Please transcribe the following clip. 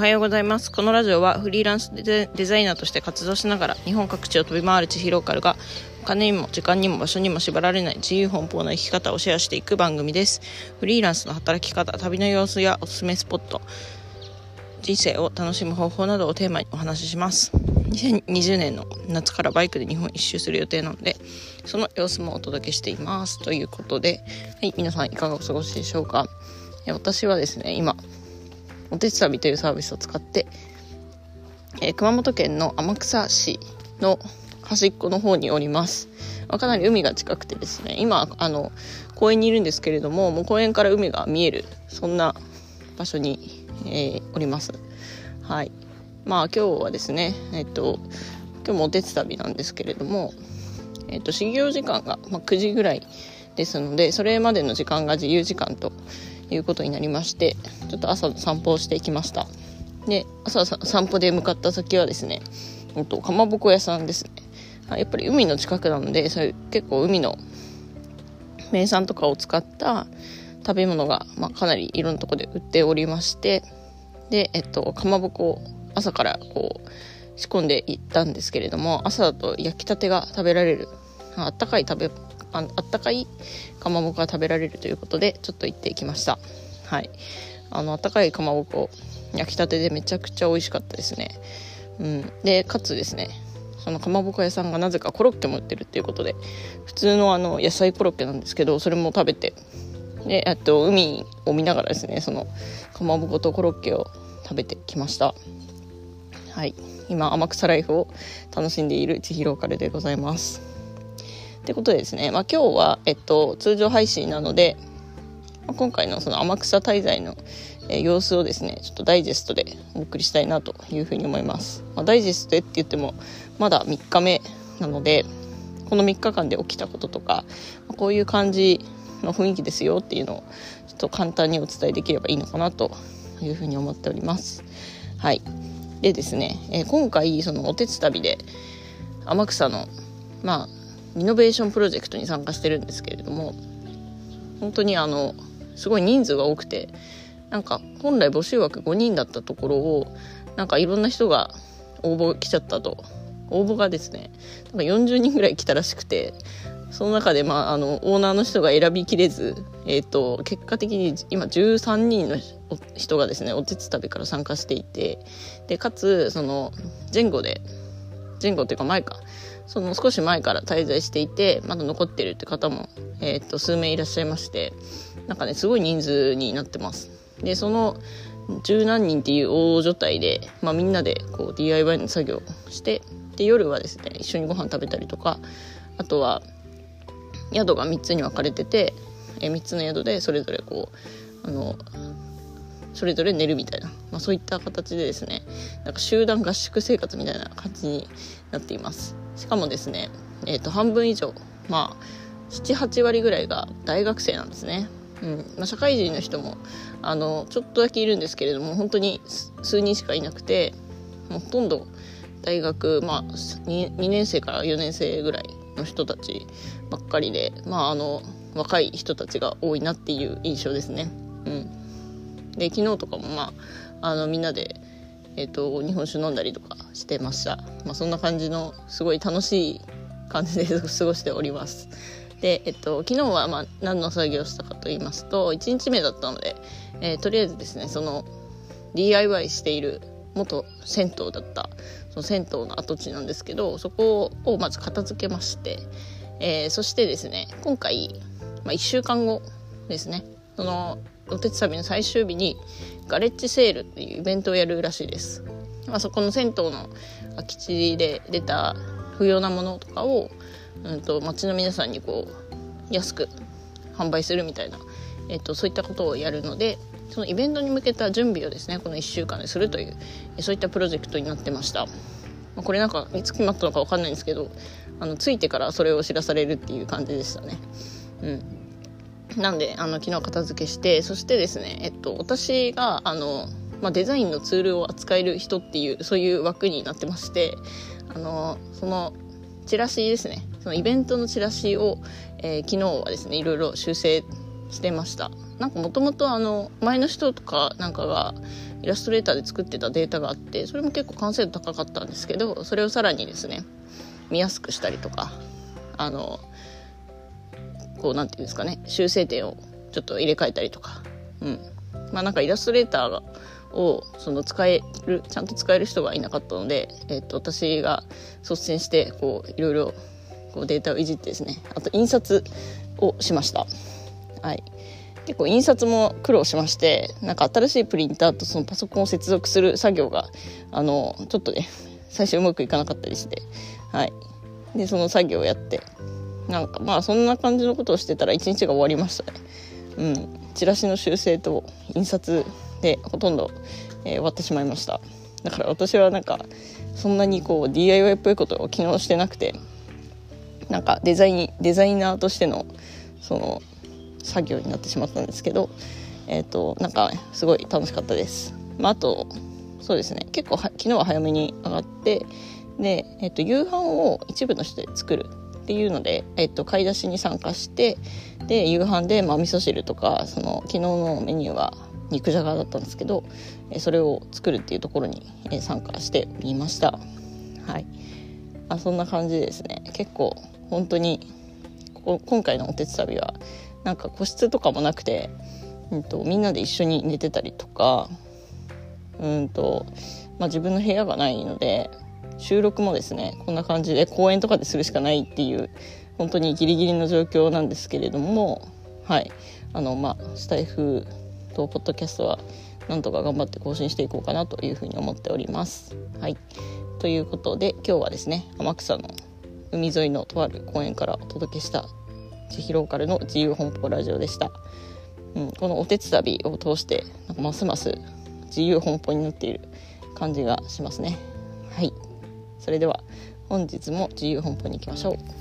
はようございます。このラジオはフリーランスデザイナーとして活動しながら日本各地を飛び回る千尋ローカルがお金にも時間にも場所にも縛られない自由奔放な生き方をシェアしていく番組です。フリーランスの働き方旅の様子やおすすめスポット人生を楽しむ方法などをテーマにお話しします。2020年の夏からバイクで日本一周する予定なのでその様子もお届けしています。ということではい皆さんいかがお過ごしでしょうか？私はですね今おてつたびというサービスを使って、えー、熊本県の天草市の端っこの方におります。まあ、かなり海が近くてですね、今、あの、公園にいるんですけれども、もう公園から海が見える、そんな場所に、えー、おります。はい。まあ今日はですね、えっと、今日もおてつたびなんですけれども、えっと、始業時間が、まあ、9時ぐらいですので、それまでの時間が自由時間ということになりましてちょっと朝散歩をしてきました。で朝散歩で向かった先はですねとかまぼこ屋さんですね。やっぱり海の近くなのでそういう結構海の名産とかを使った食べ物が、まあ、かなりいろんなとこで売っておりましてで、えっと、かまぼこを朝からこう仕込んでいったんですけれども朝だと焼きたてが食べられるあったかい食べああったかいかまぼこが食べられるということでちょっと行ってきました。はい。あのあったかいかまぼこ焼きたてでめちゃくちゃ美味しかったですね。うん。でかつですねそのかまぼこ屋さんがなぜかコロッケも売ってるっていうことで普通のあの野菜コロッケなんですけどそれも食べてであと海を見ながらですねそのかまぼことコロッケを食べてきました。はい。今天草ライフを楽しんでいる千尋カルでございます。ってことでですね、まあ、今日は、えっと、通常配信なので、まあ、今回のその天草滞在の、えー、様子をですねちょっとダイジェストでお送りしたいなというふうに思います、まあ、ダイジェストでって言ってもまだ3日目なのでこの3日間で起きたこととか、まあ、こういう感じの雰囲気ですよっていうのをちょっと簡単にお伝えできればいいのかなというふうに思っております。はい。でですね、えー、今回そのおてつ旅で天草のまあリノベーションプロジェクトに参加してるんですけれども本当にあのすごい人数が多くてなんか本来募集枠5人だったところをなんかいろんな人が応募来ちゃったと。応募がですねなんか40人ぐらい来たらしくてその中で、まあ、あのオーナーの人が選びきれず、えーと、結果的に今13人の人がですねおてつたびから参加していてでかつその前後で前後っていうか前か。その少し前から滞在していてまだ残ってるって方も、えー、っと数名いらっしゃいましてなんかねすごい人数になってます。でその十何人っていう大所帯で、まあ、みんなでこう DIY の作業をしてで夜はですね一緒にご飯食べたりとかあとは宿が3つに分かれてて、え、3つの宿でそれぞれこうあのそれぞれ寝るみたいな、まあ、そういった形でですねなんか集団合宿生活みたいな感じになっています。しかもですね、えー、と半分以上まあ78割ぐらいが大学生なんですね、うん。まあ、社会人の人もあのちょっとだけいるんですけれども本当に数人しかいなくてもうほとんど大学、まあ2、2, 年生から4年生ぐらいの人たちばっかりで、まあ、あの若い人たちが多いなっていう印象ですね。うん、で昨日とかも、まあ、あのみんなでえーと、日本酒飲んだりとかしてました、まあ、そんな感じのすごい楽しい感じで 過ごしております。で、えっと、昨日はまあ何の作業をしたかと言いますと1日目だったので、えー、とりあえずですねその DIY している元銭湯だったその銭湯の跡地なんですけどそこをまず片付けまして、えー、そしてですね今回、まあ、1週間後ですねそのお手伝いの最終日にガレッジセールっていうイベントをやるらしいです。まあ、そこの銭湯の空き地で出た不要なものとかを、うんと、町の皆さんにこう安く販売するみたいな、えっと、そういったことをやるのでそのイベントに向けた準備をですねこの1週間でするというそういったプロジェクトになってました。まあ、これなんかいつ決まったのか分かんないんですけどあの着いてからそれを知らされるっていう感じでしたね。うんなんであの昨日片付けしてそしてですね、えっと、私があの、まあ、デザインのツールを扱える人っていうそういう枠になってましてあのそのチラシですね。そのイベントのチラシを、えー、昨日はですねいろいろ修正してました。なんかもともと前の人とかなんかがイラストレーターで作ってたデータがあってそれも結構完成度高かったんですけどそれをさらにですね見やすくしたりとかあのこう何て言うんですかね修正点をちょっと入れ替えたりとか。うん。まあなんかイラストレーターをその使えるちゃんと使える人がいなかったので、えー、と私が率先してこういろいろこうデータをいじってですねあと印刷をしました。はい。結構印刷も苦労しましてなんか新しいプリンターとそのパソコンを接続する作業があのちょっとね最初うまくいかなかったりして。はい。でその作業をやって。なんかまあそんな感じのことをしてたら一日が終わりましたね。うん。チラシの修正と印刷でほとんど、えー、終わってしまいました。だから私はなんかそんなにこう DIY っぽいことを機能してなくてなんかデザインデザイナーとしてのその作業になってしまったんですけどえっ、ー、となんかすごい楽しかったです、まあ、あとそうですね。結構昨日は早めに上がってで、えーと、夕飯を一部の人で作るっていうので、えーと、買い出しに参加してで夕飯で、まあ、味噌汁とかその昨日のメニューは肉じゃがだったんですけど、それを作るっていうところに、参加してみました。はい。あそんな感じですね。結構本当に今回のおてつ旅はなんか個室とかもなくて、うんと、みんなで一緒に寝てたりとかうんと、まあ、自分の部屋がないので収録もですねこんな感じで公園とかでするしかないっていう本当にギリギリの状況なんですけれどもはい。あのまあスタイフとポッドキャストはなんとか頑張って更新していこうかなというふうに思っております。はい。ということで今日はですね天草の海沿いのとある公園からお届けした千尋ローカルの自由奔放ラジオでした、うん、このおてつ旅を通してなんかますます自由奔放になっている感じがしますね。それでは本日も自由奔放に行きましょう。